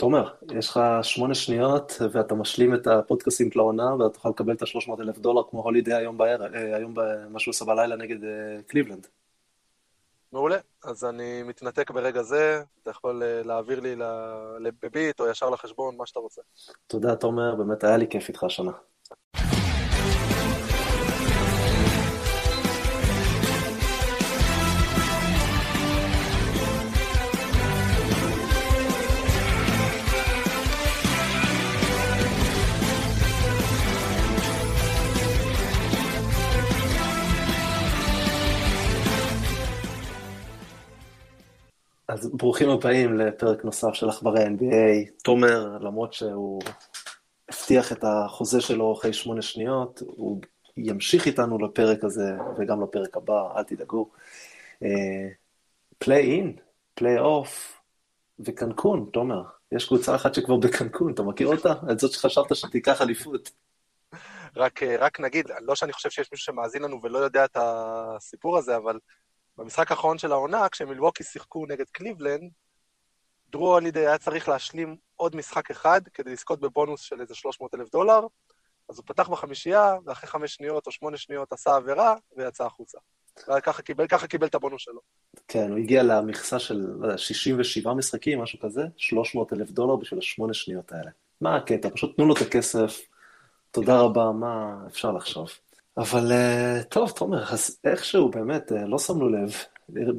תומר, יש לך שמונה שניות ואתה משלים את הפודקאסים של העונה ואתה תוכל לקבל את ה-300 אלף דולר כמו הולידי היום בערב, אה, היום מה שהוא עושה בלילה נגד אה, קליבלנד. מעולה, אז אני מתנתק ברגע זה, אתה יכול אה, להעביר לי בביט או ישר לחשבון, מה שאתה רוצה. תודה, תומר, באמת היה לי כיף איתך השנה. אז ברוכים הבאים לפרק נוסף של עכברי NBA. תומר, למרות שהוא הבטיח את החוזה שלו אחרי שמונה שניות, הוא ימשיך איתנו לפרק הזה וגם לפרק הבא, אל תדאגו. פליי אין, פליי אוף וקנקון, תומר. יש קבוצה אחת שכבר בקנקון, אתה מכיר אותה? את זאת שחשבת שתיקח אליפות. רק, רק נגיד, לא שאני חושב שיש מישהו שמאזין לנו ולא יודע את הסיפור הזה, אבל במשחק האחרון של העונה, כשמילווקי שיחקו נגד קליבלנד, דרו הולידי היה צריך להשלים עוד משחק אחד כדי לזכות בבונוס של איזה 300 אלף דולר, אז הוא פתח בחמישייה, ואחרי חמש שניות או שמונה שניות עשה עבירה ויצא החוצה. וככה קיבל, ככה קיבל את הבונוס שלו. כן, הוא הגיע למכסה של לא יודע, 67 משחקים, משהו כזה, 300 אלף דולר בשביל השמונה שניות האלה. מה הקטע? פשוט תנו לו את הכסף, תודה רבה, מה אפשר לחשוב. אבל אה, טוב, תומר, אז איכשהו באמת, אה, לא שמנו לב.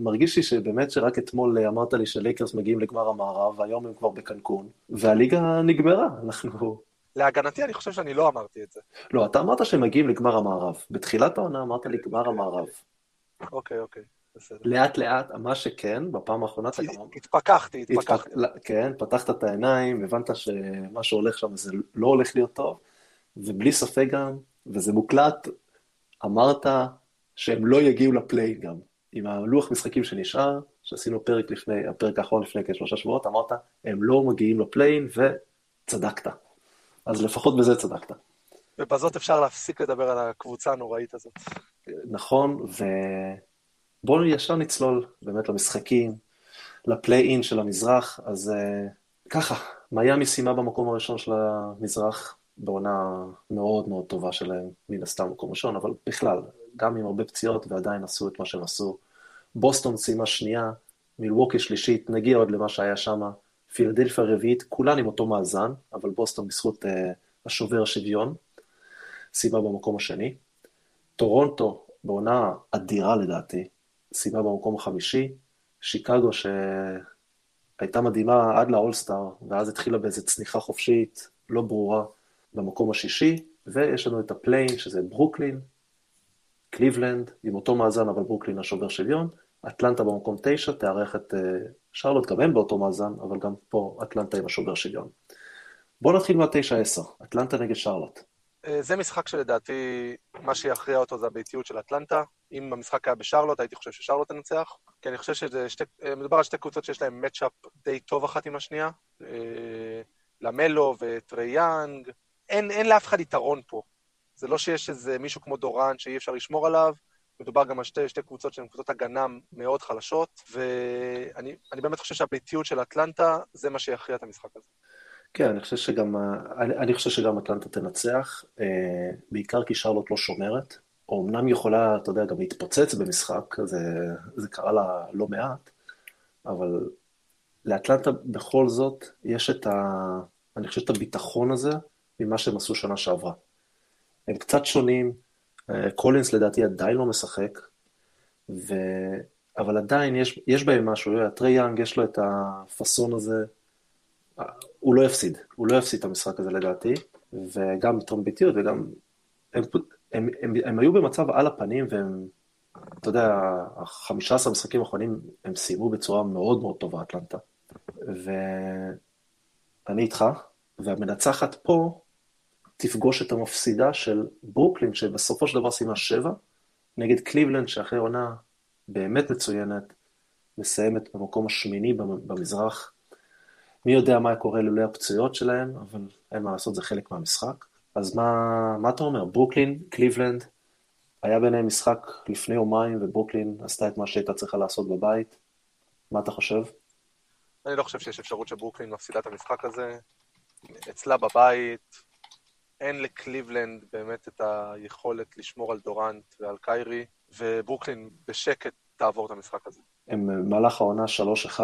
מרגיש לי שבאמת שרק אתמול אה, אמרת לי שלייקרס מגיעים לגמר המערב, והיום הם כבר בקנקון, והליגה נגמרה, אנחנו... להגנתי, אני חושב שאני לא אמרתי את זה. לא, אתה אמרת שהם מגיעים לגמר המערב. בתחילת העונה אמרת לי גמר המערב. אוקיי, אוקיי, בסדר. לאט לאט, מה שכן, בפעם האחרונה אתה גם... התפכחתי, התפכחתי. כן, פתחת את העיניים, הבנת שמה שהולך שם זה לא הולך להיות טוב, ובלי ספק גם, וזה מוקלט, אמרת שהם לא יגיעו לפליי גם. עם הלוח משחקים שנשאר, שעשינו פרק לפני, הפרק האחרון לפני כשלושה שבועות, אמרת, הם לא מגיעים לפליין, וצדקת. אז לפחות בזה צדקת. ובזאת אפשר להפסיק לדבר על הקבוצה הנוראית הזאת. נכון, ובואו ישר נצלול באמת למשחקים, לפליי-אין של המזרח, אז uh, ככה, מיאמי סיימה במקום הראשון של המזרח, בעונה מאוד מאוד טובה שלהם, מן הסתם מקום ראשון, אבל בכלל, גם עם הרבה פציעות ועדיין עשו את מה שהם עשו. בוסטון סיימה שנייה, מילווקי שלישית, נגיע עוד למה שהיה שם, פילדלפיה רביעית, כולן עם אותו מאזן, אבל בוסטון בזכות אה, השובר השוויון, סיימה במקום השני. טורונטו, בעונה אדירה לדעתי, סיימה במקום החמישי. שיקגו, שהייתה מדהימה עד לאולסטאר, ואז התחילה באיזו צניחה חופשית, לא ברורה, במקום השישי, ויש לנו את הפליי אין, שזה ברוקלין, קליבלנד, עם אותו מאזן, אבל ברוקלין השובר שוויון, אטלנטה במקום תשע, תארח את אה, שרלוט, גם הם באותו מאזן, אבל גם פה אטלנטה עם השובר שוויון. בואו נתחיל מהתשע עשר, אטלנטה נגד שרלוט. אה, זה משחק שלדעתי, מה שיכריע אותו זה הביתיות של אטלנטה. אם המשחק היה בשרלוט, הייתי חושב ששרלוט תנצח. כי אני חושב שמדובר על שתי קבוצות שיש להן מצ'אפ די טוב אחת עם השנייה. אה, למלו וטרי יאנג, אין, אין לאף אחד יתרון פה. זה לא שיש איזה מישהו כמו דורן שאי אפשר לשמור עליו, מדובר גם על שתי, שתי קבוצות שהן קבוצות הגנה מאוד חלשות, ואני באמת חושב שהביתיות של אטלנטה זה מה שיכריע את המשחק הזה. כן, אני חושב שגם, אני, אני חושב שגם אטלנטה תנצח, אה, בעיקר כי שרלוט לא שומרת, היא אמנם יכולה, אתה יודע, גם להתפוצץ במשחק, זה, זה קרה לה לא מעט, אבל לאטלנטה בכל זאת יש את ה... אני חושב את הביטחון הזה ממה שהם עשו שנה שעברה. הם קצת שונים, אה, קולינס לדעתי עדיין לא משחק, ו... אבל עדיין יש, יש בהם משהו, טרי יאנג יש לו את הפאסון הזה, הוא לא יפסיד, הוא לא יפסיד את המשחק הזה לדעתי, וגם יתרון ביתיות וגם, הם, הם, הם, הם היו במצב על הפנים והם, אתה יודע, החמישה עשר משחקים האחרונים הם סיימו בצורה מאוד מאוד טובה, אטלנטה. ואני איתך, והמנצחת פה תפגוש את המפסידה של ברוקלין, שבסופו של דבר סיימה שבע, נגד קליבלנד, שאחרי עונה באמת מצוינת, מסיימת במקום השמיני במזרח. מי יודע מה קורה לולא הפציעות שלהם, אבל אין מה לעשות, זה חלק מהמשחק. אז מה, מה אתה אומר? ברוקלין, קליבלנד, היה ביניהם משחק לפני יומיים, וברוקלין עשתה את מה שהייתה צריכה לעשות בבית. מה אתה חושב? אני לא חושב שיש אפשרות שברוקלין מפסידה את המשחק הזה. אצלה בבית, אין לקליבלנד באמת את היכולת לשמור על דורנט ועל קיירי, וברוקלין בשקט תעבור את המשחק הזה. הם במהלך העונה 3-1,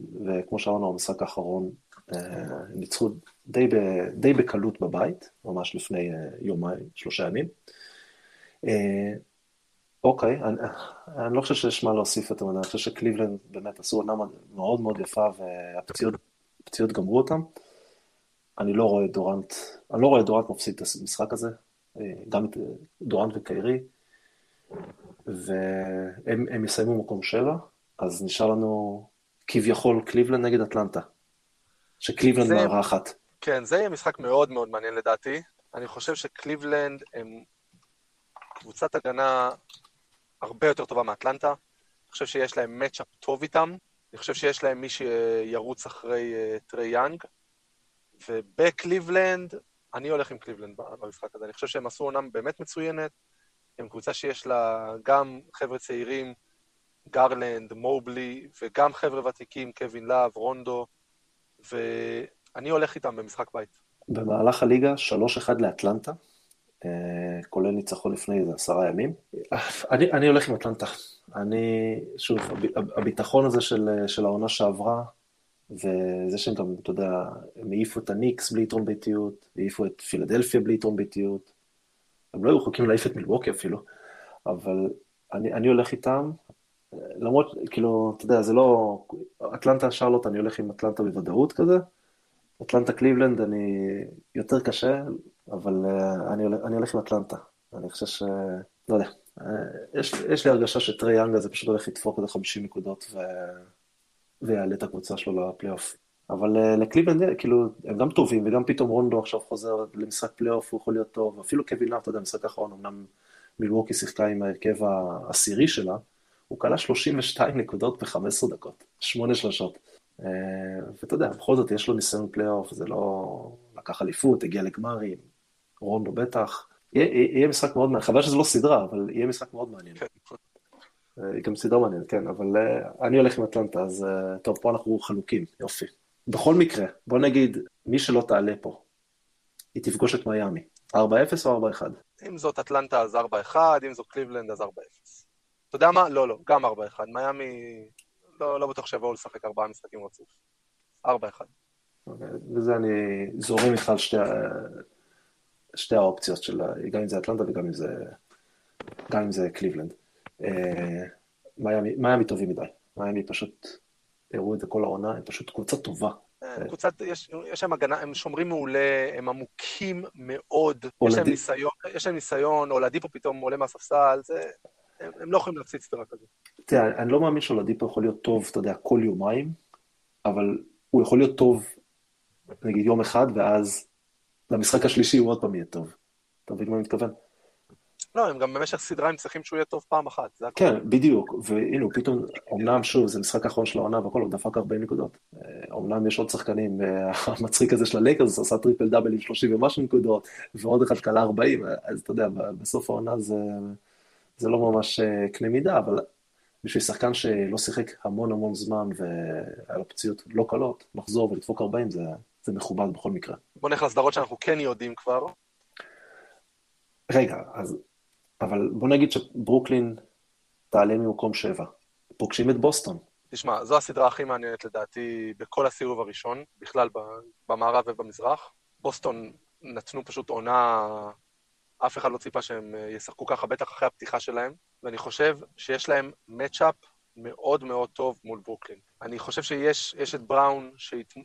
וכמו שאמרנו, במשחק האחרון, אה, הם ניצחו די, ב, די בקלות בבית, ממש לפני אה, יומיים, שלושה ימים. אה, אוקיי, אני, אני לא חושב שיש מה להוסיף יותר מדי, אני חושב שקליבלנד באמת עשו עונה מאוד מאוד יפה, והפציעות גמרו אותם. אני לא רואה דורנט, אני לא רואה דורנט מפסיד את המשחק הזה, גם את דורנט וקיירי, והם יסיימו מקום שבע, אז נשאר לנו כביכול קליבלנד נגד אטלנטה, שקליבלנד מארחת. כן, זה יהיה משחק מאוד מאוד מעניין לדעתי. אני חושב שקליבלנד הם קבוצת הגנה הרבה יותר טובה מאטלנטה. אני חושב שיש להם matchup טוב איתם. אני חושב שיש להם מי שירוץ אחרי אה, טרי יאנג. ובקליבלנד, אני הולך עם קליבלנד במשחק הזה. אני חושב שהם עשו עונה באמת מצוינת. הם קבוצה שיש לה גם חבר'ה צעירים, גרלנד, מובלי, וגם חבר'ה ותיקים, קווין לאב, רונדו, ואני הולך איתם במשחק בית. במהלך הליגה, 3-1 לאטלנטה, אה, כולל ניצחון לפני איזה עשרה ימים. אני, אני הולך עם אטלנטה. אני, שוב, הביטחון הזה של, של העונה שעברה, וזה שהם גם, אתה יודע, הם העיפו את הניקס בלי יתרון ביתיות, העיפו את פילדלפיה בלי יתרון ביתיות. הם לא היו רחוקים להעיף את מילווקי אפילו, אבל אני, אני הולך איתם, למרות, כאילו, אתה יודע, זה לא... אטלנטה שרלוט, אני הולך עם אטלנטה בוודאות כזה. אטלנטה קליבלנד, אני יותר קשה, אבל uh, אני, הולך, אני הולך עם אטלנטה. אני חושב ש... לא יודע. Uh, יש, יש לי הרגשה שטרי יאנג הזה פשוט הולך לדפוק איזה 50 נקודות ו... ויעלה את הקבוצה שלו לפלייאוף. אבל אה, לקליבלנד, כאילו, הם גם טובים, וגם פתאום רונדו עכשיו חוזר למשחק פלייאוף, הוא יכול להיות טוב. אפילו קווין לאב, אתה יודע, משחק האחרון, אמנם מילווקי שיחקה עם ההרכב העשירי שלה, הוא קלע 32 נקודות ב-15 דקות, שמונה שלושות. אה, ואתה יודע, בכל זאת יש לו ניסיון פלייאוף, זה לאב לקח אליפות, הגיע לגמרים, רונדו בטח. יהיה, יהיה משחק מאוד מעניין, חבל שזה לא סדרה, אבל יהיה משחק מאוד מעניין. אה, גם סדרה מעניינת, כן, אבל אה, אני הולך עם אטלנטה, אז טוב, פה אנחנו חלוקים, יופי. בכל מקרה, בוא נגיד, מי שלא תעלה פה, היא תפגוש את מיאמי, 4-0 או 4-1? אם זאת אטלנטה אז 4-1, אם זאת קליבלנד אז 4-0. אתה יודע מה? לא, לא, גם 4-1. מיאמי, לא, לא בטוח שיבואו לשחק ארבעה משחקים רצוף. 4-1. אוקיי, וזה אני זורם איתך על שתי, שתי האופציות של, גם אם זה אטלנטה וגם אם זה, גם אם זה קליבלנד. אה, מיאמי טובים מדי. מיאמי פשוט הראו את זה כל העונה, הם פשוט קבוצה טובה. אה, קבוצת, יש, יש להם הגנה, הם שומרים מעולה, הם עמוקים מאוד, יש להם ניסיון, יש להם ניסיון, או לדיפו פתאום עולה מהספסל, זה... הם, הם לא יכולים להפציץ סדרה כזאת. תראה, אני לא מאמין שאולדיפו יכול להיות טוב, אתה יודע, כל יומיים, אבל הוא יכול להיות טוב, נגיד יום אחד, ואז למשחק השלישי הוא עוד פעם יהיה טוב. אתה מבין מה אני מתכוון? לא, הם גם במשך סדרה הם צריכים שהוא יהיה טוב פעם אחת. כן, בדיוק, והנה, הוא פתאום, אמנם שוב, זה משחק האחרון של העונה והכל, הוא דפק 40 נקודות. אמנם יש עוד שחקנים, המצחיק הזה של הלייקרס עשה טריפל דאבל עם 30 ומשהו נקודות, ועוד אחד קלע 40, אז אתה יודע, בסוף העונה זה... זה לא ממש אה, קנה מידה, אבל בשביל שחקן שלא שיחק המון המון זמן והיה לו פציעות לא קלות, לחזור ולדפוק 40 זה, זה מכובד בכל מקרה. בוא נלך לסדרות שאנחנו כן יודעים כבר. רגע, אז, אבל בוא נגיד שברוקלין תעלה ממקום 7. פוגשים את בוסטון. תשמע, זו הסדרה הכי מעניינת לדעתי בכל הסיבוב הראשון, בכלל במערב ובמזרח. בוסטון נתנו פשוט עונה אף אחד לא ציפה שהם אה, ישחקו ככה, בטח אחרי הפתיחה שלהם, ואני חושב שיש להם מצ'אפ מאוד מאוד טוב מול ברוקלין. אני חושב שיש את בראון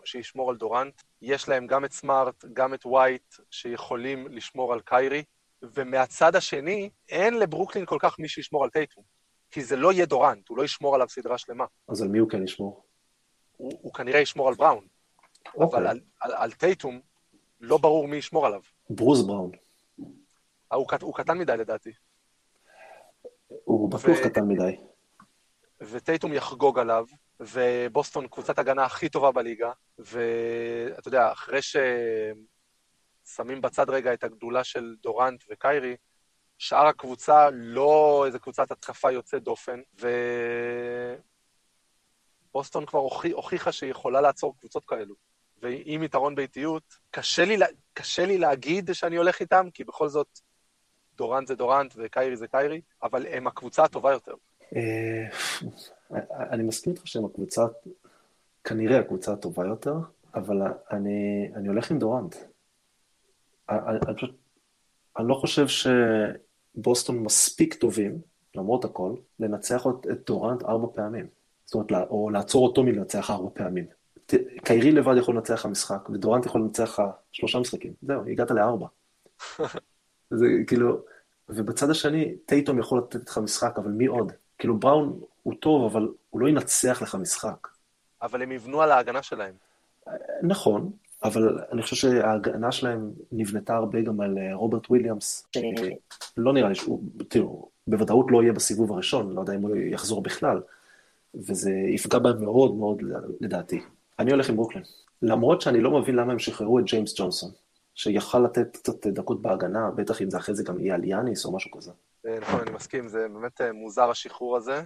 שישמור על דורנט, יש להם גם את סמארט, גם את ווייט, שיכולים לשמור על קיירי, ומהצד השני, אין לברוקלין כל כך מי שישמור על טייטום, כי זה לא יהיה דורנט, הוא לא ישמור עליו סדרה שלמה. אז על מי הוא כן ישמור? הוא, הוא כנראה ישמור על בראון, אוקיי. אבל על, על, על טייטום לא ברור מי ישמור עליו. ברוס בראון. הוא, הוא קטן מדי לדעתי. הוא בטוח ו... קטן מדי. וטייטום יחגוג עליו, ובוסטון קבוצת הגנה הכי טובה בליגה, ואתה יודע, אחרי ששמים בצד רגע את הגדולה של דורנט וקיירי, שאר הקבוצה לא איזה קבוצת התקפה יוצאת דופן, בוסטון כבר הוכיחה שהיא יכולה לעצור קבוצות כאלו. ועם יתרון באיטיות, קשה לי, קשה לי להגיד שאני הולך איתם, כי בכל זאת דורנט זה דורנט וקיירי זה קיירי, אבל הם הקבוצה הטובה יותר. אה, אני מסכים איתך שהם הקבוצה, כנראה הקבוצה הטובה יותר, אבל אני, אני הולך עם דורנט. אני, אני פשוט, אני לא חושב שבוסטון מספיק טובים, למרות הכל, לנצח את דורנט ארבע פעמים. זאת אומרת, או לעצור אותו מלנצח ארבע פעמים. קיירי לבד יכול לנצח לך משחק, ודורנט יכול לנצח לך שלושה משחקים. זהו, הגעת לארבע. זה כאילו, ובצד השני, טייטום יכול לתת לך משחק, אבל מי עוד? כאילו, בראון הוא טוב, אבל הוא לא ינצח לך משחק. אבל הם יבנו על ההגנה שלהם. נכון, אבל אני חושב שההגנה שלהם נבנתה הרבה גם על אה, רוברט וויליאמס. לא נראה לי שהוא, תראו, בוודאות לא יהיה בסיבוב הראשון, לא יודע אם הוא יחזור בכלל, וזה יפגע בהם מאוד מאוד לדעתי. אני הולך עם ברוקלין. למרות שאני לא מבין למה הם שחררו את ג'יימס ג'ונסון, שיכל לתת קצת דקות בהגנה, בטח אם זה אחרי זה גם יהיה על יאניס או משהו כזה. אה, נכון, אני מסכים, זה באמת אה, מוזר השחרור הזה.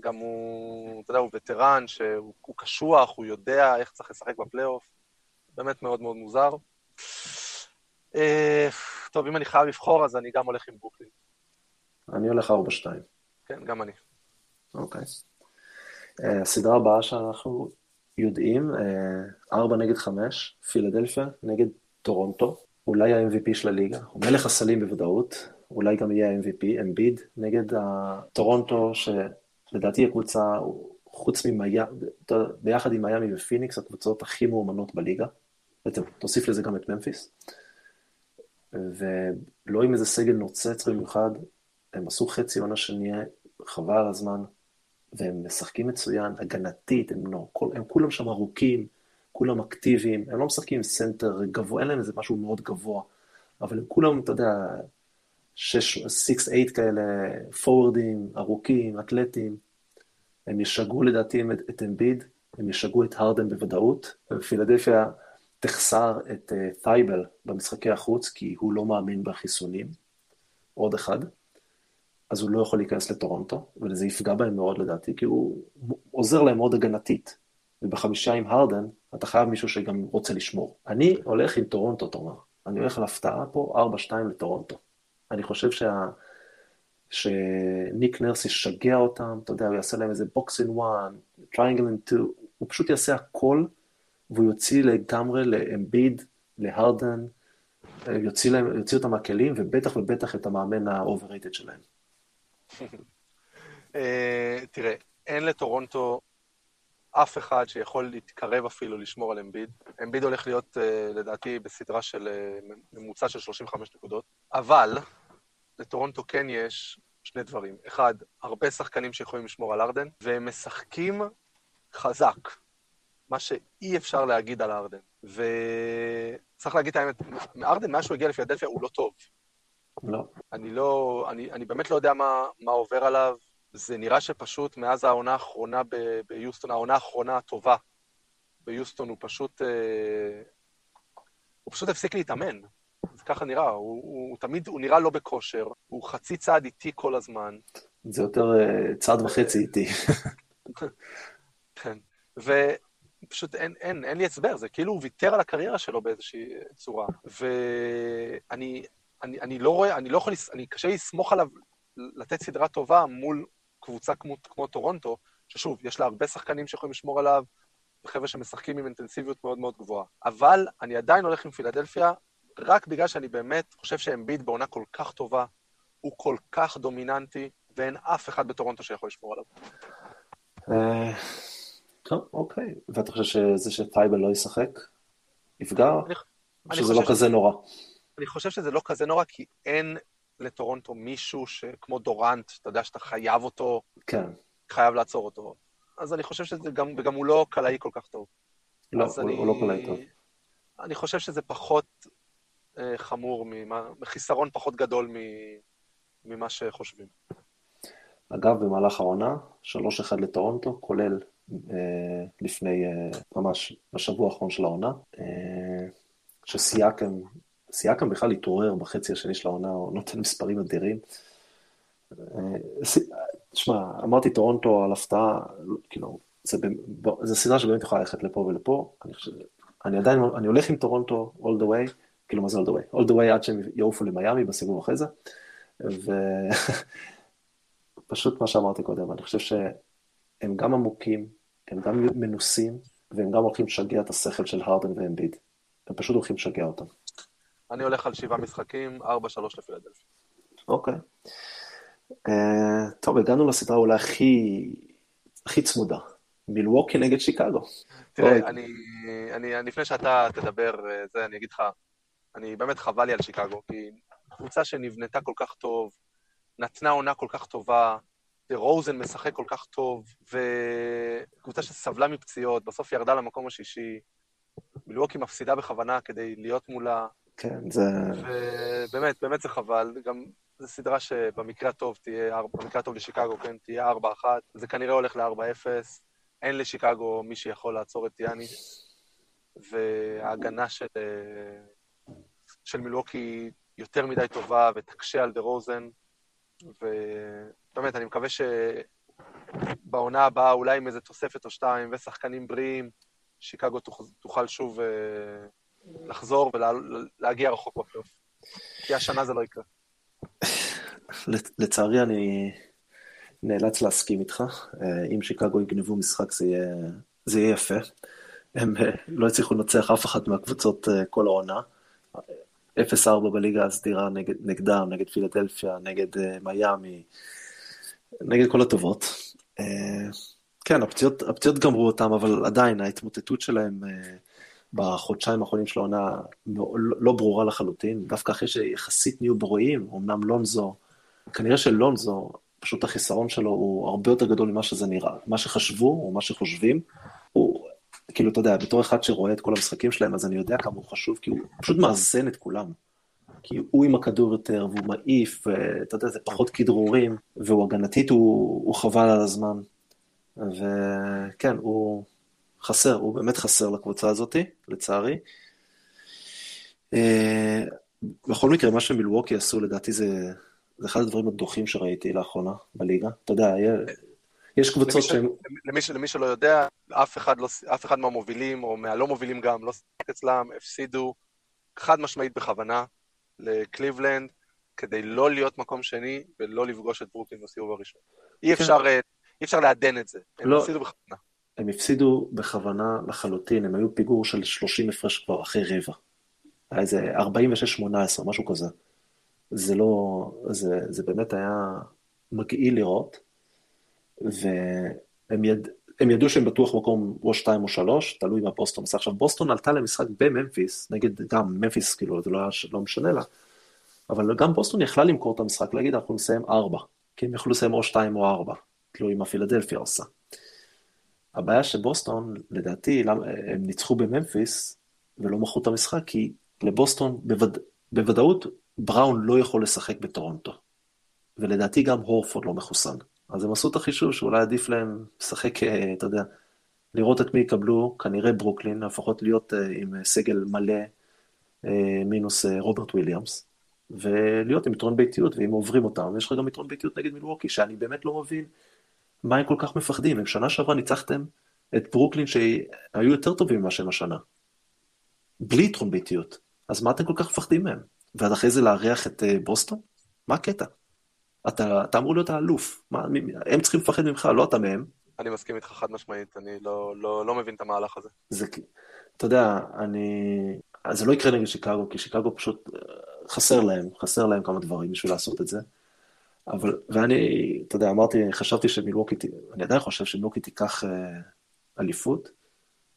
גם הוא, אתה יודע, הוא וטרן, שהוא קשוח, הוא יודע איך צריך לשחק בפלייאוף. באמת מאוד מאוד מוזר. אה, טוב, אם אני חייב לבחור, אז אני גם הולך עם ברוקלין. אני הולך 4-2. כן, גם אני. אוקיי. הסדרה הבאה שאנחנו יודעים, 4 נגד 5, פילדלפיה נגד טורונטו, אולי ה-MVP של הליגה, הוא מלך הסלים בוודאות, אולי גם יהיה ה-MVP, אמביד, נגד טורונטו, שלדעתי הקבוצה, חוץ ממיאמי, ביחד עם מיאמי ופיניקס, הקבוצות הכי מאומנות בליגה. בעצם, תוסיף לזה גם את ממפיס. ולא עם איזה סגל נוצץ במיוחד, הם עשו חצי עונה שנייה, חבל הזמן, והם משחקים מצוין, הגנתית, הם, לא, כל, הם כולם שם ארוכים, כולם אקטיביים, הם לא משחקים עם סנטר גבוה, אין להם איזה משהו מאוד גבוה, אבל הם כולם, אתה יודע, 6-8 כאלה, פורורדים, ארוכים, אתלטים. הם ישגעו לדעתי את אמביד, הם ישגעו את הרדן בוודאות. פילדלפיה תחסר את טייבול אה, במשחקי החוץ, כי הוא לא מאמין בחיסונים. עוד אחד. אז הוא לא יכול להיכנס לטורונטו, וזה יפגע בהם מאוד לדעתי, כי הוא עוזר להם מאוד הגנתית. ובחמישה עם הרדן, אתה חייב מישהו שגם רוצה לשמור. אני הולך עם טורונטו, אתה אומר. אני הולך על הפתעה פה, 4-2 לטורונטו. אני חושב שה... שניק נרס ישגע אותם, אתה יודע, הוא יעשה להם איזה box and one, triangle and two, הוא פשוט יעשה הכל, והוא יוציא לגמרי לאמביד, להרדן, יוציא, להם, יוציא אותם מהכלים, ובטח ובטח את המאמן ה overrated שלהם. אה, תראה, אין לטורונטו אף אחד שיכול להתקרב אפילו לשמור על אמביד. אמביד הולך להיות, אה, לדעתי, בסדרה של אה, ממוצע של 35 נקודות, אבל לטורונטו כן יש שני דברים. אחד, הרבה שחקנים שיכולים לשמור על ארדן, והם משחקים חזק, מה שאי אפשר להגיד על ארדן. וצריך להגיד את האמת, ארדן, מאז שהוא הגיע לפיאדלפיה, הוא לא טוב. לא. אני לא, אני, אני באמת לא יודע מה, מה עובר עליו. זה נראה שפשוט מאז העונה האחרונה ביוסטון, העונה האחרונה הטובה ביוסטון, הוא פשוט... אה, הוא פשוט הפסיק להתאמן. זה ככה נראה, הוא, הוא, הוא תמיד, הוא נראה לא בכושר, הוא חצי צעד איטי כל הזמן. זה יותר אה, צעד וחצי איטי. כן, ופשוט אין, אין, אין לי הסבר, זה כאילו הוא ויתר על הקריירה שלו באיזושהי צורה. ואני אני, אני לא רואה, אני לא יכול, אני קשה לסמוך עליו לתת סדרה טובה מול קבוצה כמו, כמו טורונטו, ששוב, יש לה הרבה שחקנים שיכולים לשמור עליו, וחבר'ה שמשחקים עם אינטנסיביות מאוד מאוד גבוהה. אבל אני עדיין הולך עם פילדלפיה, רק בגלל שאני באמת חושב שאמביד בעונה כל כך טובה, הוא כל כך דומיננטי, ואין אף אחד בטורונטו שיכול לשמור עליו. טוב, אוקיי. ואתה חושב שזה שטייבל לא ישחק, יפגע? או שזה לא כזה נורא? אני חושב שזה לא כזה נורא, כי אין לטורונטו מישהו שכמו דורנט, אתה יודע שאתה חייב אותו, כן. חייב לעצור אותו. אז אני חושב שזה גם, וגם הוא לא קלעי כל כך טוב. לא, הוא, אני, הוא לא קלעי טוב. אני חושב שזה פחות אה, חמור, חיסרון פחות גדול ממה שחושבים. אגב, במהלך העונה, 3-1 לטורונטו, כולל לפני, אה, ממש בשבוע האחרון של העונה, אה, שסייקם סייקם בכלל התעורר בחצי השני של העונה, הוא נותן מספרים אדירים. אה, תשמע, אמרתי טורונטו על הפתעה, כאילו, זה סדרה שבאמת יכולה ללכת לפה ולפה. אני, חושב, אני עדיין, אני הולך עם טורונטו all the way, כאילו מה זה all the way? all the way עד שהם יעופו למיאמי בסיבוב אחרי זה. ופשוט מה שאמרתי קודם, אני חושב שהם גם עמוקים, הם גם מנוסים, והם גם הולכים לשגע את השכל של הרדן ואמביד. הם פשוט הולכים לשגע אותם. אני הולך על שבעה משחקים, 4-3 לפילדלפי. אוקיי. אה, טוב, הגענו לסדרה אולי הכי, הכי צמודה. מילווקי נגד שיקגו. תראה, אני, אני, לפני שאתה תדבר, אה, זה, אני אגיד לך, אני באמת חבל לי על שיקגו, כי קבוצה שנבנתה כל כך טוב, נתנה עונה כל כך טובה, רוזן משחק כל כך טוב, וקבוצה שסבלה מפציעות, בסוף ירדה למקום השישי, מילווקי מפסידה בכוונה כדי להיות מולה. כן, זה... ובאמת, באמת זה חבל. גם זו סדרה שבמקרה הטוב תהיה, במקרה הטוב לשיקגו, כן, תהיה 4-1. זה כנראה הולך ל-4-0. אין לשיקגו מי שיכול לעצור את יאניס, וההגנה של, של מילווקי יותר מדי טובה ותקשה על דה רוזן, ובאמת, אני מקווה שבעונה הבאה, אולי עם איזה תוספת או שתיים ושחקנים בריאים, שיקגו תוכל שוב אה, לחזור ולהגיע רחוק בפלייאוף. כי השנה זה לא יקרה. לצערי אני נאלץ להסכים איתך. אה, אם שיקגו יגנבו משחק זה יהיה, זה יהיה יפה. הם אה, לא הצליחו לנצח אף אחת מהקבוצות כל העונה. 0-4 בליגה הסדירה נגד, נגדם, נגד פילדלפיה, נגד מיאמי, נגד כל הטובות. כן, הפציעות, הפציעות גמרו אותם, אבל עדיין ההתמוטטות שלהם אה, בחודשיים האחרונים של העונה לא, לא ברורה לחלוטין, דווקא אחרי שיחסית נהיו ברואים, אמנם לונזו, כנראה שלונזו, פשוט החיסרון שלו הוא הרבה יותר גדול ממה שזה נראה, מה שחשבו או מה שחושבים, כאילו, אתה יודע, בתור אחד שרואה את כל המשחקים שלהם, אז אני יודע כמה הוא חשוב, כי הוא פשוט מאזן את כולם. כי הוא עם הכדור יותר, והוא מעיף, ואתה יודע, זה פחות כדרורים, והוא הגנתית, הוא, הוא חבל על הזמן. וכן, הוא חסר, הוא באמת חסר לקבוצה הזאת, לצערי. אה, בכל מקרה, מה שמילווקי עשו, לדעתי זה, זה אחד הדברים הדוחים שראיתי לאחרונה בליגה. אתה יודע, יש קבוצות שהן... למי, למי שלא יודע, אף אחד, לא, אף אחד מהמובילים, או מהלא מובילים גם, לא שיחק אצלם, הפסידו חד משמעית בכוונה לקליבלנד, כדי לא להיות מקום שני ולא לפגוש את ברוקלין בסיבוב הראשון. אי כן. אפשר אה, אי אפשר לעדן את זה. הם לא, הפסידו בכוונה. הם הפסידו בכוונה לחלוטין, הם היו פיגור של 30 הפרש כבר אחרי רבע. היה איזה 46-18, משהו כזה. זה לא, זה, זה באמת היה מגעיל לראות, והם יד, הם ידעו שהם בטוח מקום או 2 או 3, תלוי מה בוסטון עושה. עכשיו, בוסטון עלתה למשחק בממפיס, נגד גם ממפיס, כאילו, זה לא, היה, לא משנה לה, אבל גם בוסטון יכלה למכור את המשחק, להגיד, אנחנו נסיים 4, כי הם יכלו לסיים או 2 או 4. תלוי מה פילדלפיה עושה. הבעיה שבוסטון, לדעתי, הם ניצחו בממפיס ולא מכרו את המשחק, כי לבוסטון בווד... בוודאות בראון לא יכול לשחק בטורונטו. ולדעתי גם הורפורד לא מחוסן. אז הם עשו את החישוב שאולי עדיף להם לשחק, אה, אתה יודע, לראות את מי יקבלו, כנראה ברוקלין, לפחות להיות אה, עם סגל מלא אה, מינוס רוברט וויליאמס, ולהיות עם יתרון ביתיות, ואם עוברים אותם, יש לך גם יתרון ביתיות נגד מילווקי, שאני באמת לא מבין מה הם כל כך מפחדים? הם שנה שעברה ניצחתם את ברוקלין שהיו יותר טובים ממה שהם השנה. בלי יתרון ביתיות. אז מה אתם כל כך מפחדים מהם? ועד אחרי זה לארח את בוסטון? מה הקטע? אתה, אתה אמור להיות האלוף. מה, הם צריכים לפחד ממך, לא אתה מהם. אני מסכים איתך חד משמעית, אני לא, לא, לא מבין את המהלך הזה. זה, אתה יודע, אני... זה לא יקרה נגד שיקגו, כי שיקגו פשוט אה, חסר להם, חסר להם כמה דברים בשביל לעשות את זה. אבל, ואני, אתה יודע, אמרתי, חשבתי שמילווקי, אני עדיין חושב שמילווקי תיקח אה, אליפות,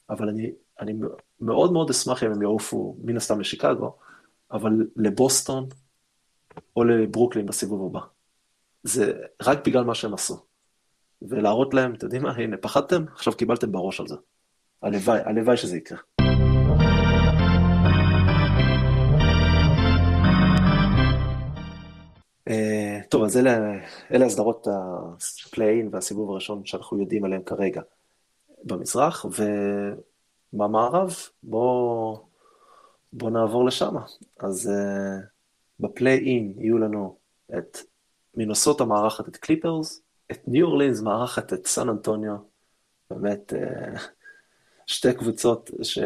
אבל אני, אני מאוד מאוד אשמח אם הם יעופו מן הסתם לשיקגו, אבל לבוסטון או לברוקלין בסיבוב הבא. זה רק בגלל מה שהם עשו. ולהראות להם, אתם יודעים מה, הנה, פחדתם, עכשיו קיבלתם בראש על זה. הלוואי, הלוואי שזה יקרה. אה, טוב, אז אלה, אלה הסדרות הפליי-אין והסיבוב הראשון שאנחנו יודעים עליהם כרגע במזרח, ובמערב בואו בוא נעבור לשם. אז אה, בפליי-אין יהיו לנו את מינוסות המארחת את קליפרס, את ניו אורלינס מארחת את סן אנטוניו, באמת, שתי קבוצות ש...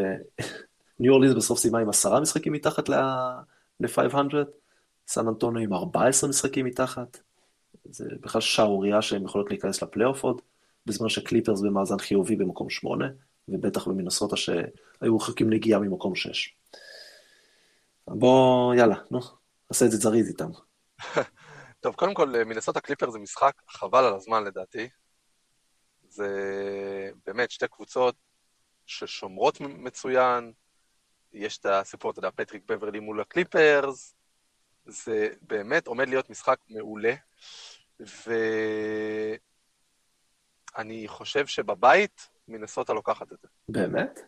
ניו אורלינס בסוף סיימה עם עשרה משחקים מתחת ל-500, סן אנטוניו עם 14 משחקים מתחת. זה בכלל שערורייה שהן יכולות להיכנס לפלייאוף עוד, בזמן שקליפרס במאזן חיובי במקום שמונה, ובטח במנסוטה שהיו רחוקים נגיעה ממקום שש. בוא, יאללה, נו, נעשה את זה זריז איתם. טוב, קודם כל, מינסוטה קליפרס זה משחק חבל על הזמן לדעתי. זה באמת שתי קבוצות ששומרות מצוין, יש את הסיפור, אתה יודע, פטריק בברלי מול הקליפרס, זה באמת עומד להיות משחק מעולה, ואני חושב שבבית מינסוטה לוקחת את זה. באמת?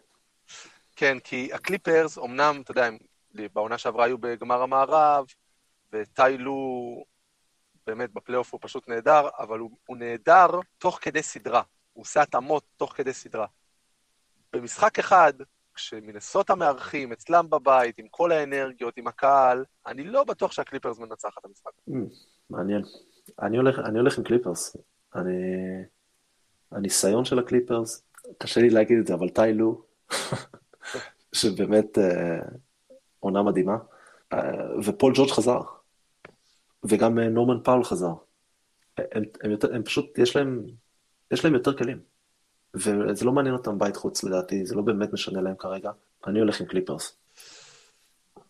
כן, כי הקליפרס, אמנם, אתה יודע, בעונה שעברה היו בגמר המערב, וטיי לו באמת בפלייאוף הוא פשוט נהדר, אבל הוא, הוא נהדר תוך כדי סדרה. הוא עושה התאמות תוך כדי סדרה. במשחק אחד, כשמינסוטה מארחים אצלם בבית, עם כל האנרגיות, עם הקהל, אני לא בטוח שהקליפרס מנצח את המשחק. אממ, מעניין. אני הולך, אני הולך עם קליפרס. אני... הניסיון של הקליפרס, קשה לי להגיד את זה, אבל טיי לו, שבאמת אה, עונה מדהימה, אה, ופול ג'ורג' חזר, וגם אה, נורמן פאוול חזר. הם, הם, יותר, הם פשוט, יש להם, יש להם יותר כלים. וזה לא מעניין אותם בית חוץ לדעתי, זה לא באמת משנה להם כרגע. אני הולך עם קליפרס.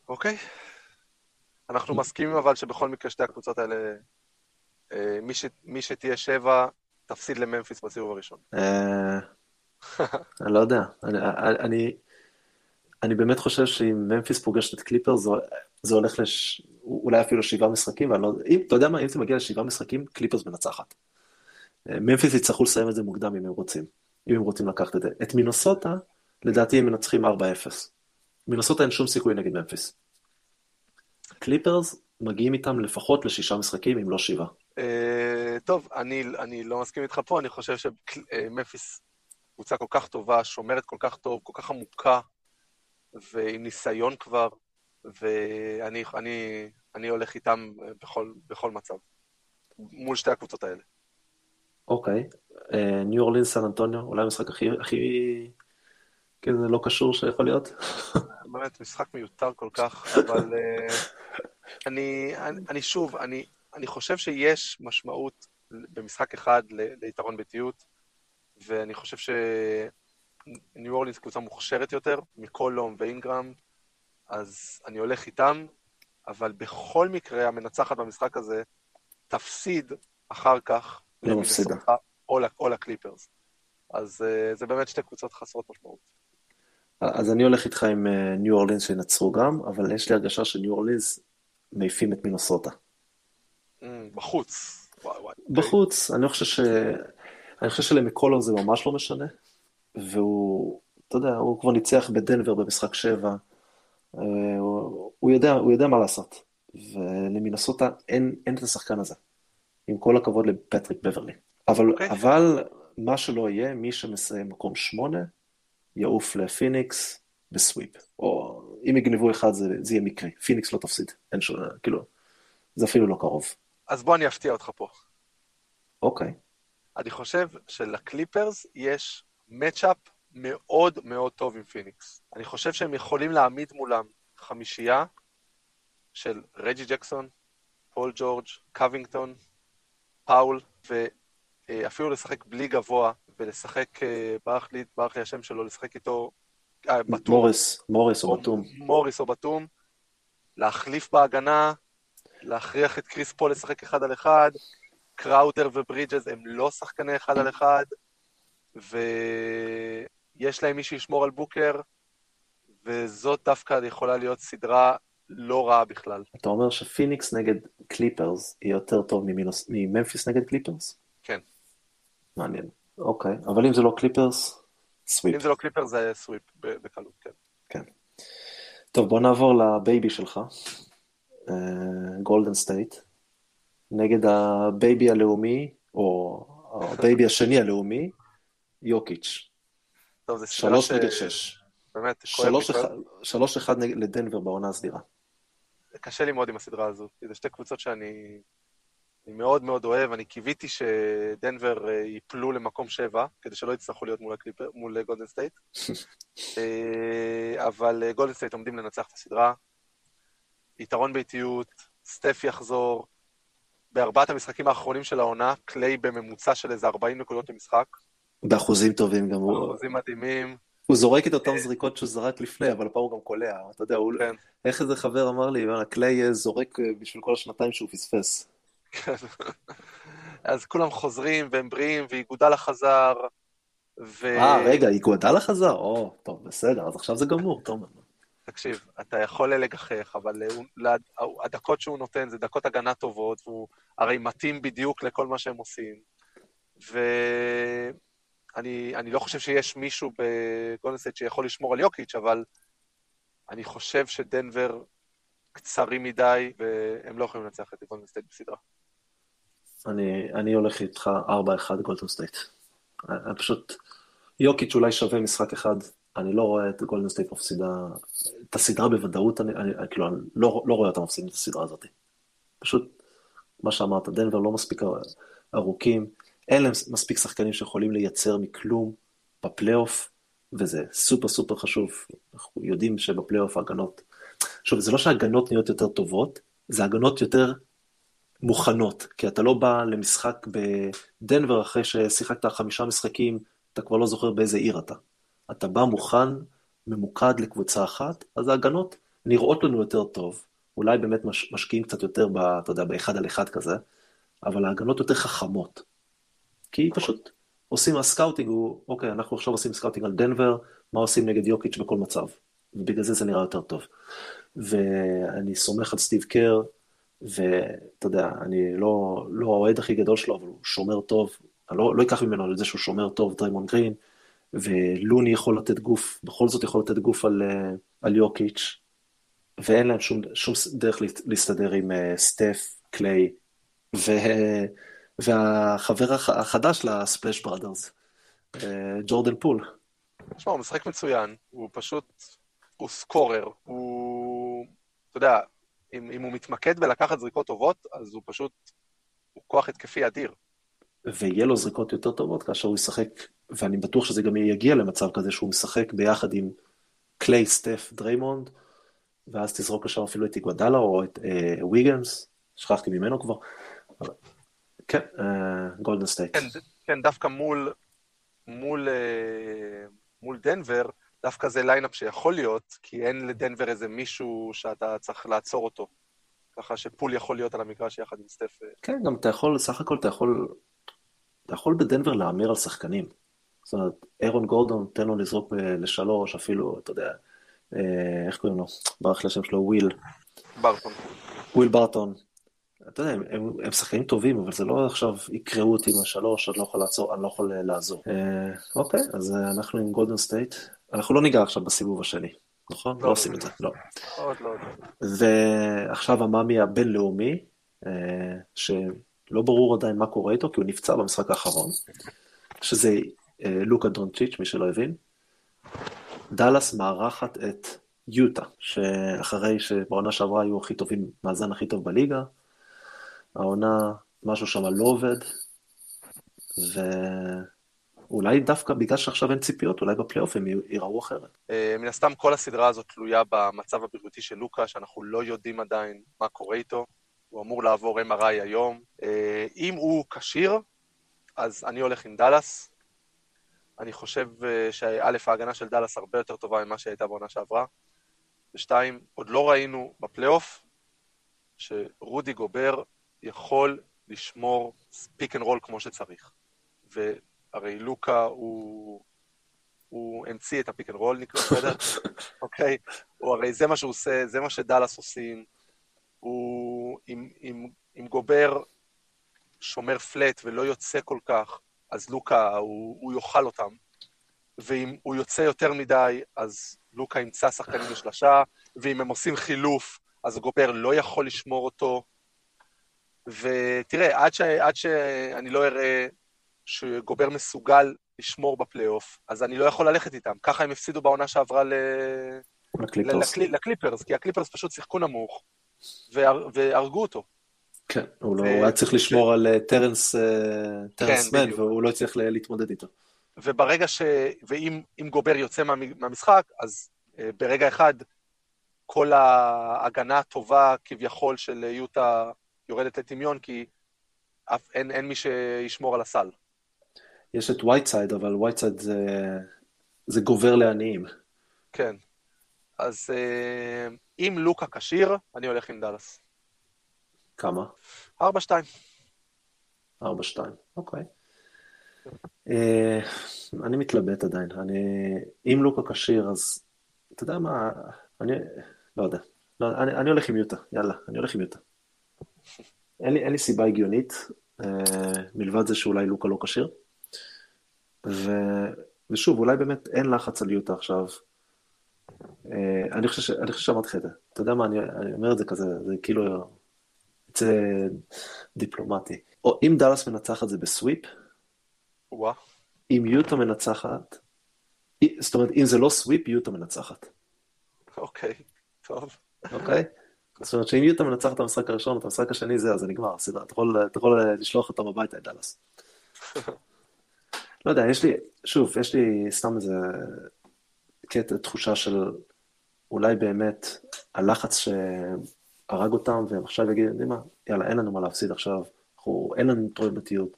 אוקיי. אנחנו מסכימים אבל שבכל מקרה שתי הקבוצות האלה, אה, מי, ש, מי שתהיה שבע, תפסיד לממפיס בסיבוב הראשון. אה, אני לא יודע. אני, אני, אני באמת חושב שאם ממפיס פוגשת את קליפר, זה, זה הולך לש... אולי אפילו שבעה משחקים, ואני לא... אם, אתה יודע מה, אם זה מגיע לשבעה משחקים, קליפרס מנצחת. אה, ממפיס יצטרכו לסיים את זה מוקדם אם הם רוצים. אם הם רוצים לקחת את זה. את מינוסוטה, לדעתי הם מנצחים 4-0. מינוסוטה אין שום סיכוי נגד ממפיס. קליפרס מגיעים איתם לפחות לשישה משחקים, אם לא שבעה. Uh, טוב, אני, אני לא מסכים איתך פה, אני חושב שממפיס קבוצה כל כך טובה, שומרת כל כך טוב, כל כך עמוקה, ועם ניסיון כבר, ואני אני, אני הולך איתם בכל, בכל מצב, מול שתי הקבוצות האלה. אוקיי, ניו אורלינס סן אנטוניו, אולי המשחק הכי, הכי, כן, זה לא קשור שיכול להיות. באמת, משחק מיותר כל כך, אבל uh, אני, אני, אני שוב, אני, אני חושב שיש משמעות במשחק אחד ליתרון ביתיות, ואני חושב שניו אורלינס קבוצה מוכשרת יותר מקולום ואינגרם, אז אני הולך איתם, אבל בכל מקרה המנצחת במשחק הזה תפסיד אחר כך לא מפסידה. או לקליפרס. אז uh, זה באמת שתי קבוצות חסרות משמעות. אז אני הולך איתך עם ניו uh, אורלינס שינצחו גם, אבל יש לי הרגשה שניו אורלינס מעיפים את מינוסוטה. Mm, בחוץ. בחוץ, אני חושב ש... אני חושב שלמקולר זה ממש לא משנה, והוא, אתה יודע, הוא כבר ניצח בדנבר במשחק שבע, אה, הוא, הוא, יודע, הוא יודע מה לעשות, ולמינסוטה אין, אין את השחקן הזה, עם כל הכבוד לפטריק בברלי. אבל, okay. אוקיי. אבל מה שלא יהיה, מי שמסיים מקום שמונה, יעוף לפיניקס ב sweep. או אם יגנבו אחד זה, זה יהיה מקרי, פיניקס לא תפסיד, אין שום, כאילו, זה אפילו לא קרוב. אז בוא אני אפתיע אותך פה. אוקיי. Okay. אני חושב שלקליפרס יש matchup מאוד מאוד טוב עם פיניקס. אני חושב שהם יכולים להעמיד מולם חמישייה של רג'י ג'קסון, פול ג'ורג', קווינגטון, פאוול, ואפילו לשחק בלי גבוה, ולשחק, אה, ברח לי, ברח לי השם שלו, לשחק איתו אה, בתום. מוריס, מוריס או בתום. מוריס או בתום, להחליף בהגנה, להכריח את קריס פול לשחק אחד על אחד, קראודר וברידג'ס הם לא שחקני אחד על אחד, ויש להם מי שישמור על בוקר, וזאת דווקא יכולה להיות סדרה לא רעה בכלל. אתה אומר שפיניקס נגד קליפרס יהיה יותר טוב ממינוס, מממפיס נגד קליפרס? כן. מעניין. אוקיי, אבל אם זה לא קליפרס, sweep. אם זה לא קליפרס זה sweep בקלות, כן. כן. טוב, בוא נעבור ל baby שלך, גולדן אה, סטייט. נגד ה baby הלאומי, או ה baby השני הלאומי, יוקיץ'. טוב, זה שלוש נגד שש. באמת, שלוש אחד לדנבר בעונה הסדירה. קשה לי מאוד עם הסדרה הזו, כי זה שתי קבוצות שאני אני מאוד מאוד אוהב, אני קיוויתי שדנבר אה, ייפלו למקום שבע, כדי שלא יצטרכו להיות מול, הקליפ... מול גולדן סטייט. אה, אבל גולדן סטייט עומדים לנצח את הסדרה. יתרון ביתיות, סטף יחזור. בארבעת המשחקים האחרונים של העונה, קליי בממוצע של איזה 40 נקודות למשחק. באחוזים טובים גם הוא. באחוזים מדהימים. הוא זורק את אותן זריקות שהוא זרק לפני, אבל הפעם הוא גם קולע. אתה יודע, הוא... כן. איך איזה חבר אמר לי, קליי זורק בשביל כל השנתיים שהוא פספס. כן. אז כולם חוזרים והם בריאים, ואיגודלה חזר, ו... אה, רגע, איגודלה חזר? או, טוב, בסדר, אז עכשיו זה גמור, טוב. תקשיב, אתה יכול לגחך, אבל הדקות שהוא נותן זה דקות הגנה טובות, והוא הרי מתאים בדיוק לכל מה שהם עושים. ואני לא חושב שיש מישהו בגולדן סטייט שיכול לשמור על יוקיץ', אבל אני חושב שדנבר קצרים מדי, והם לא יכולים לנצח את גולדן סטייט בסדרה. אני, אני הולך איתך 4-1 גולדן סטייט. אני פשוט, יוקיץ' אולי שווה משחק אחד, אני לא רואה את גולדן סטייט מפסידה, את הסדרה בוודאות, אני, אני, אני כאילו, אני לא, לא רואה אותם מפסידים את הסדרה הזאת. פשוט, מה שאמרת, דנבר לא מספיק ארוכים, אין להם מספיק שחקנים שיכולים לייצר מכלום בפלייאוף, וזה סופר סופר חשוב. אנחנו יודעים שבפלייאוף ההגנות, עכשיו, זה לא שההגנות נהיות יותר טובות, זה הגנות יותר מוכנות, כי אתה לא בא למשחק בדנבר אחרי ששיחקת חמישה משחקים, אתה כבר לא זוכר באיזה עיר אתה. אתה בא מוכן, ממוקד לקבוצה אחת, אז ההגנות נראות לנו יותר טוב, אולי באמת מש, משקיעים קצת יותר, ב, אתה יודע, באחד על אחד כזה, אבל ההגנות יותר חכמות. כי פשוט עושים, ה scouting הוא, אוקיי, אנחנו עכשיו עושים scouting על דנבר, מה עושים נגד יוקיץ' בכל מצב. ובגלל זה זה נראה יותר טוב. ואני סומך על סטיב קר, ואתה יודע, אני לא, לא האוהד הכי גדול שלו, אבל הוא שומר טוב, אני לא, לא אקח ממנו את זה שהוא שומר טוב, דריימונד גרין, ולוני יכול לתת גוף, בכל זאת יכול לתת גוף על, אה, על יוקיץ', ואין להם שום, שום דרך להסתדר עם אה, סטף, קליי, ו, והחבר החדש ל Splash Brothers, אה, ג'ורדן פול. תשמע, הוא משחק מצוין, הוא פשוט, הוא scorer, הוא, אתה יודע, אם, אם הוא מתמקד בלקחת זריקות טובות, אז הוא פשוט, הוא כוח התקפי אדיר. ויהיה לו זריקות יותר טובות כאשר הוא ישחק, ואני בטוח שזה גם יגיע למצב כזה שהוא משחק ביחד עם קליי, סטף, דריימונד, ואז תזרוק לשם אפילו את איגוודאלה או את אה, ויגנס, שכחתי ממנו כבר. כן, אה, גולדן סטייט. כן, כן, דווקא מול, מול, אה, מול דנבר, דווקא זה lineup שיכול להיות, כי אין לדנבר איזה מישהו שאתה צריך לעצור אותו. ככה שפול יכול להיות על המגרש יחד עם סטף. כן, גם אתה יכול, סך הכל אתה יכול, אתה יכול בדנבר להמר על שחקנים. זאת אומרת, ארון גורדון, תן לו לזרוק לשלוש, אפילו, אתה יודע, אה, איך קוראים לו? ברח לי השם שלו, וויל. ברטון. וויל ברטון. אתה יודע, הם, הם, הם שחקנים טובים, אבל זה לא עכשיו יקרעו אותי מהשלוש, אני לא יכול לעצור, אני לא יכול לעזור. אה, אוקיי, אז אנחנו עם גולדן סטייט. אנחנו לא ניגע עכשיו בסיבוב השני, נכון? לא, לא עושים את זה, לא. עוד לא. ועכשיו המאמי הבינלאומי, אה, שלא ברור עדיין מה קורה איתו, כי הוא נפצע במשחק האחרון, שזה אה, לוקה דונצ'יץ', מי שלא הבין. דאלאס מארחת את יוטה, שאחרי שבעונה שעברה היו הכי טובים, מאזן הכי טוב בליגה, העונה, משהו שם לא עובד, ו... אולי דווקא בגלל שעכשיו אין ציפיות, אולי בפלייאוף הם ייראו אחרת. אה, מן הסתם כל הסדרה הזאת תלויה במצב הבריאותי של לוקה, שאנחנו לא יודעים עדיין מה קורה איתו. הוא אמור לעבור MRI היום. אה, אם הוא כשיר, אז אני הולך עם דאלאס. אני חושב אה, שא', ההגנה של דאלאס הרבה יותר טובה ממה שהייתה בעונה שעברה. ושתיים, עוד לא ראינו בפלייאוף שרודי גובר יכול לשמור pick and roll כמו שצריך. הרי לוקה הוא, הוא המציא את ה pick and roll, נקרא, בסדר? אוקיי? הוא הרי זה מה שהוא עושה, זה מה שדאלאס עושים. הוא עם, עם, עם גובר שומר flat ולא יוצא כל כך, אז לוקה, הוא, הוא יאכל אותם. ואם הוא יוצא יותר מדי, אז לוקה ימצא שחקנים בשלושה, ואם הם עושים חילוף, אז גובר לא יכול לשמור אותו. ותראה, עד, ש, עד שאני לא אראה שגובר מסוגל לשמור בפלייאוף, אז אני לא יכול ללכת איתם. ככה הם הפסידו בעונה שעברה ל... לקליפרס. לקליפרס, כי הקליפרס פשוט שיחקו נמוך והרגו אותו. כן, הוא, לא, הוא היה צריך לשמור על אה, טרנס, אה, טרנס כן, מן, בדיוק. והוא לא הצליח להתמודד איתו. וברגע ש... ואם אם גובר יוצא מה, מהמשחק, אז אה, ברגע אחד כל ההגנה הטובה כביכול של יוטה יורדת לטמיון, כי אף, אין, אין מי שישמור על הסל. יש את וייטסייד, אבל וייטסייד זה, זה גובר לעניים. כן. אז אה, אם לוקה כשיר, אני הולך עם דאלאס. כמה? 4-2. 4-2, אוקיי. אה, אני מתלבט עדיין. אני, אם לוקה כשיר, אז אתה יודע מה, אני לא יודע. לא, אני, אני הולך עם יוטה, יאללה, אני הולך עם יוטה. אין לי, אין לי סיבה הגיונית, אה, מלבד זה שאולי לוקה לא כשיר. ו, ושוב, אולי באמת אין לחץ על יוטה עכשיו. אה, אני חושב, ש, אני חושב שאמרתי לך את זה. אתה יודע מה, אני, אני אומר את זה כזה, זה כאילו יוצא דיפלומטי. או אם דאלאס מנצחת זה בסוויפ, וואה. אם יוטה מנצחת, זאת אומרת, אם זה לא סוויפ, יוטה מנצחת, אוקיי, טוב. אוקיי? זאת אומרת שאם יוטה מנצחת את המשחק הראשון, את המשחק השני, זהו, זה נגמר, סדרה. אתה יכול, אתה יכול לשלוח אותם הביתה, את דאלאס. לא יודע, יש לי, שוב, יש לי סתם איזה קטע, תחושה של אולי באמת הלחץ שהרג אותם, והם עכשיו יגידו, יודעים מה, יאללה, אין לנו מה להפסיד עכשיו, אנחנו, אין לנו יתרון ביתיות,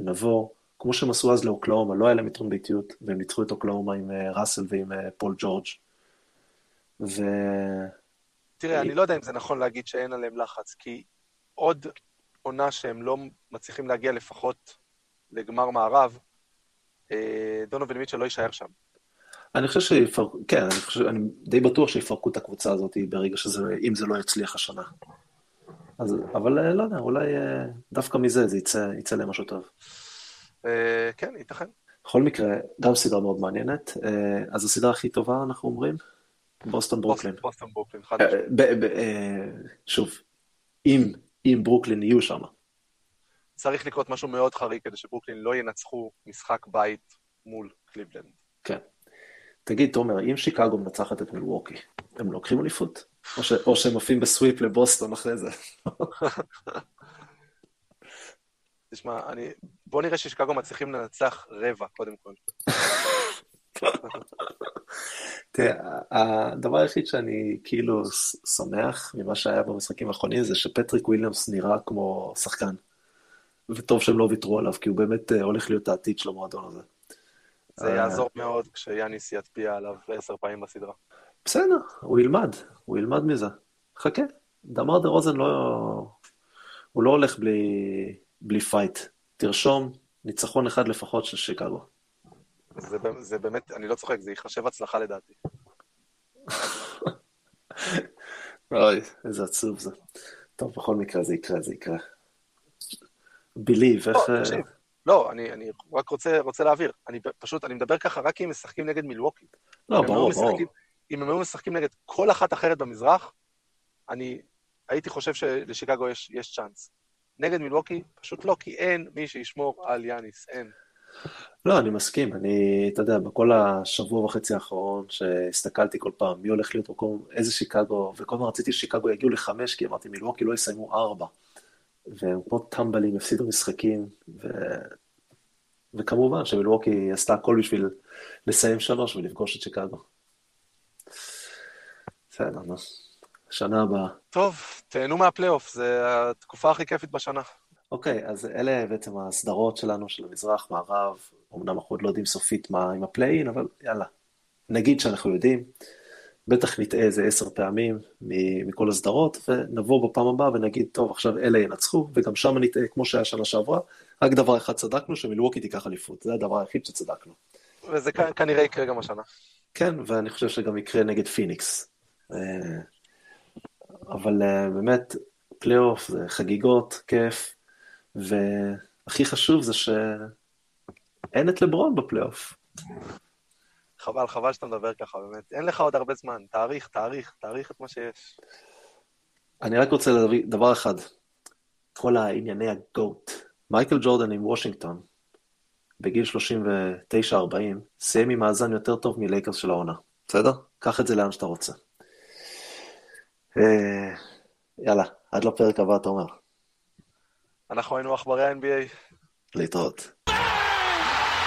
נבוא, כמו שהם עשו אז לאוקלאומה, לא היה להם יתרון ביתיות, והם ניצחו את אוקלאומה עם אה, ראסל ועם אה, פול ג'ורג'. ו... תראה, אני לא יודע אם זה נכון להגיד שאין עליהם לחץ, כי עוד עונה שהם לא מצליחים להגיע לפחות לגמר מערב, אה, דונובן מיטשל לא יישאר שם. אני חושב שיפרקו, כן, אני חושב, אני די בטוח שיפרקו את הקבוצה הזאת ברגע שזה, אם זה לא יצליח השנה. אז, אבל אה, לא יודע, אולי אה, דווקא מזה זה יצא, יצא להם משהו טוב. כן, ייתכן. בכל מקרה, גם סדרה מאוד מעניינת. אז הסדרה הכי טובה, אנחנו אומרים, בוסטון ברוקלין. בוסטון ברוקלין, חד אה, משמעית. אה, שוב, אם, אם ברוקלין יהיו שם, צריך לקרות משהו מאוד חריג כדי שברוקלין לא ינצחו משחק בית מול קליבלנד. כן. תגיד, תומר, אם שיקגו מנצחת את מילווקי, הם לוקחים אליפות? או, ש, או שהם עפים ב sweep לבוסטון אחרי זה? תשמע, אני... בוא נראה ששיקגו מצליחים לנצח רבע, קודם כל. תראה, הדבר היחיד שאני כאילו שמח ממה שהיה במשחקים האחרונים זה שפטריק וויליאמס נראה כמו שחקן. וטוב שהם לא ויתרו עליו, כי הוא באמת אה, הולך להיות העתיד של המועדון הזה. זה אה, יעזור מאוד כשיאניס יצביע עליו עשר פעמים בסדרה. בסדר, הוא ילמד, הוא ילמד מזה. חכה, דמר דה רוזן לא... הוא לא הולך בלי, בלי fight. תרשום, ניצחון אחד לפחות של שיקגו. זה, זה באמת, אני לא צוחק, זה ייחשב הצלחה לדעתי. אוי, איזה עצוב זה. טוב, בכל מקרה זה יקרה, זה יקרה. ביליב, איך... לא. לא, אני, אני רק רוצה, רוצה להבהיר. אני פשוט, אני מדבר ככה רק כי הם משחקים נגד מילווקי. לא, ברור, ברור. אם הם היו משחקים נגד כל אחת אחרת במזרח, אני הייתי חושב שלשיקגו יש, יש צ'אנס. נגד מילווקי, פשוט לא, כי אין מי שישמור על יאניס, אין. לא, אני מסכים. אני, אתה יודע, בכל השבוע וחצי האחרון שהסתכלתי כל פעם, מי הולך להיות מקום, איזה שיקגו, וכל הזמן רציתי ששיקגו יגיעו לחמש, כי אמרתי, מילווקי לא יסיימו ארבע. והם כמו טמבלים, הפסידו משחקים, ו... וכמובן שמילווקי עשתה הכל בשביל לסיים שלוש ולפגוש את שיקגו. בסדר, נו. שנה הבאה. טוב, תהנו מהפלייאוף, זו התקופה הכי כיפית בשנה. אוקיי, אז אלה בעצם הסדרות שלנו של המזרח, מערב, אמנם אנחנו עוד לא יודעים סופית מה עם ה play-in, אבל יאללה, נגיד שאנחנו יודעים, בטח נטעה איזה עשר פעמים מכל הסדרות, ונבוא בפעם הבאה ונגיד, טוב, עכשיו אלה ינצחו, וגם שם נטעה כמו שהיה שנה שעברה, רק דבר אחד צדקנו, שמילווקי תיקח אליפות, זה הדבר היחיד שצדקנו. וזה כנראה יקרה גם השנה. כן, ואני חושב שגם יקרה נגד פיניקס. אה, אבל אה, באמת, פלייאוף זה חגיגות, כיף, והכי חשוב זה שאין את לברון בפלייאוף. חבל, חבל שאתה מדבר ככה, באמת. אין לך עוד הרבה זמן. תאריך, תאריך, תאריך את מה שיש. אני רק רוצה להביא דבר אחד, כל הענייני הגוט. מייקל ג'ורדן עם וושינגטון, בגיל 39-40, סיים עם מאזן יותר טוב מלייקרס של העונה. בסדר? קח את זה לאן שאתה רוצה. אה, יאללה, עד לפרק הבא, תומר. אנחנו היינו עכברי ה-NBA. להתראות.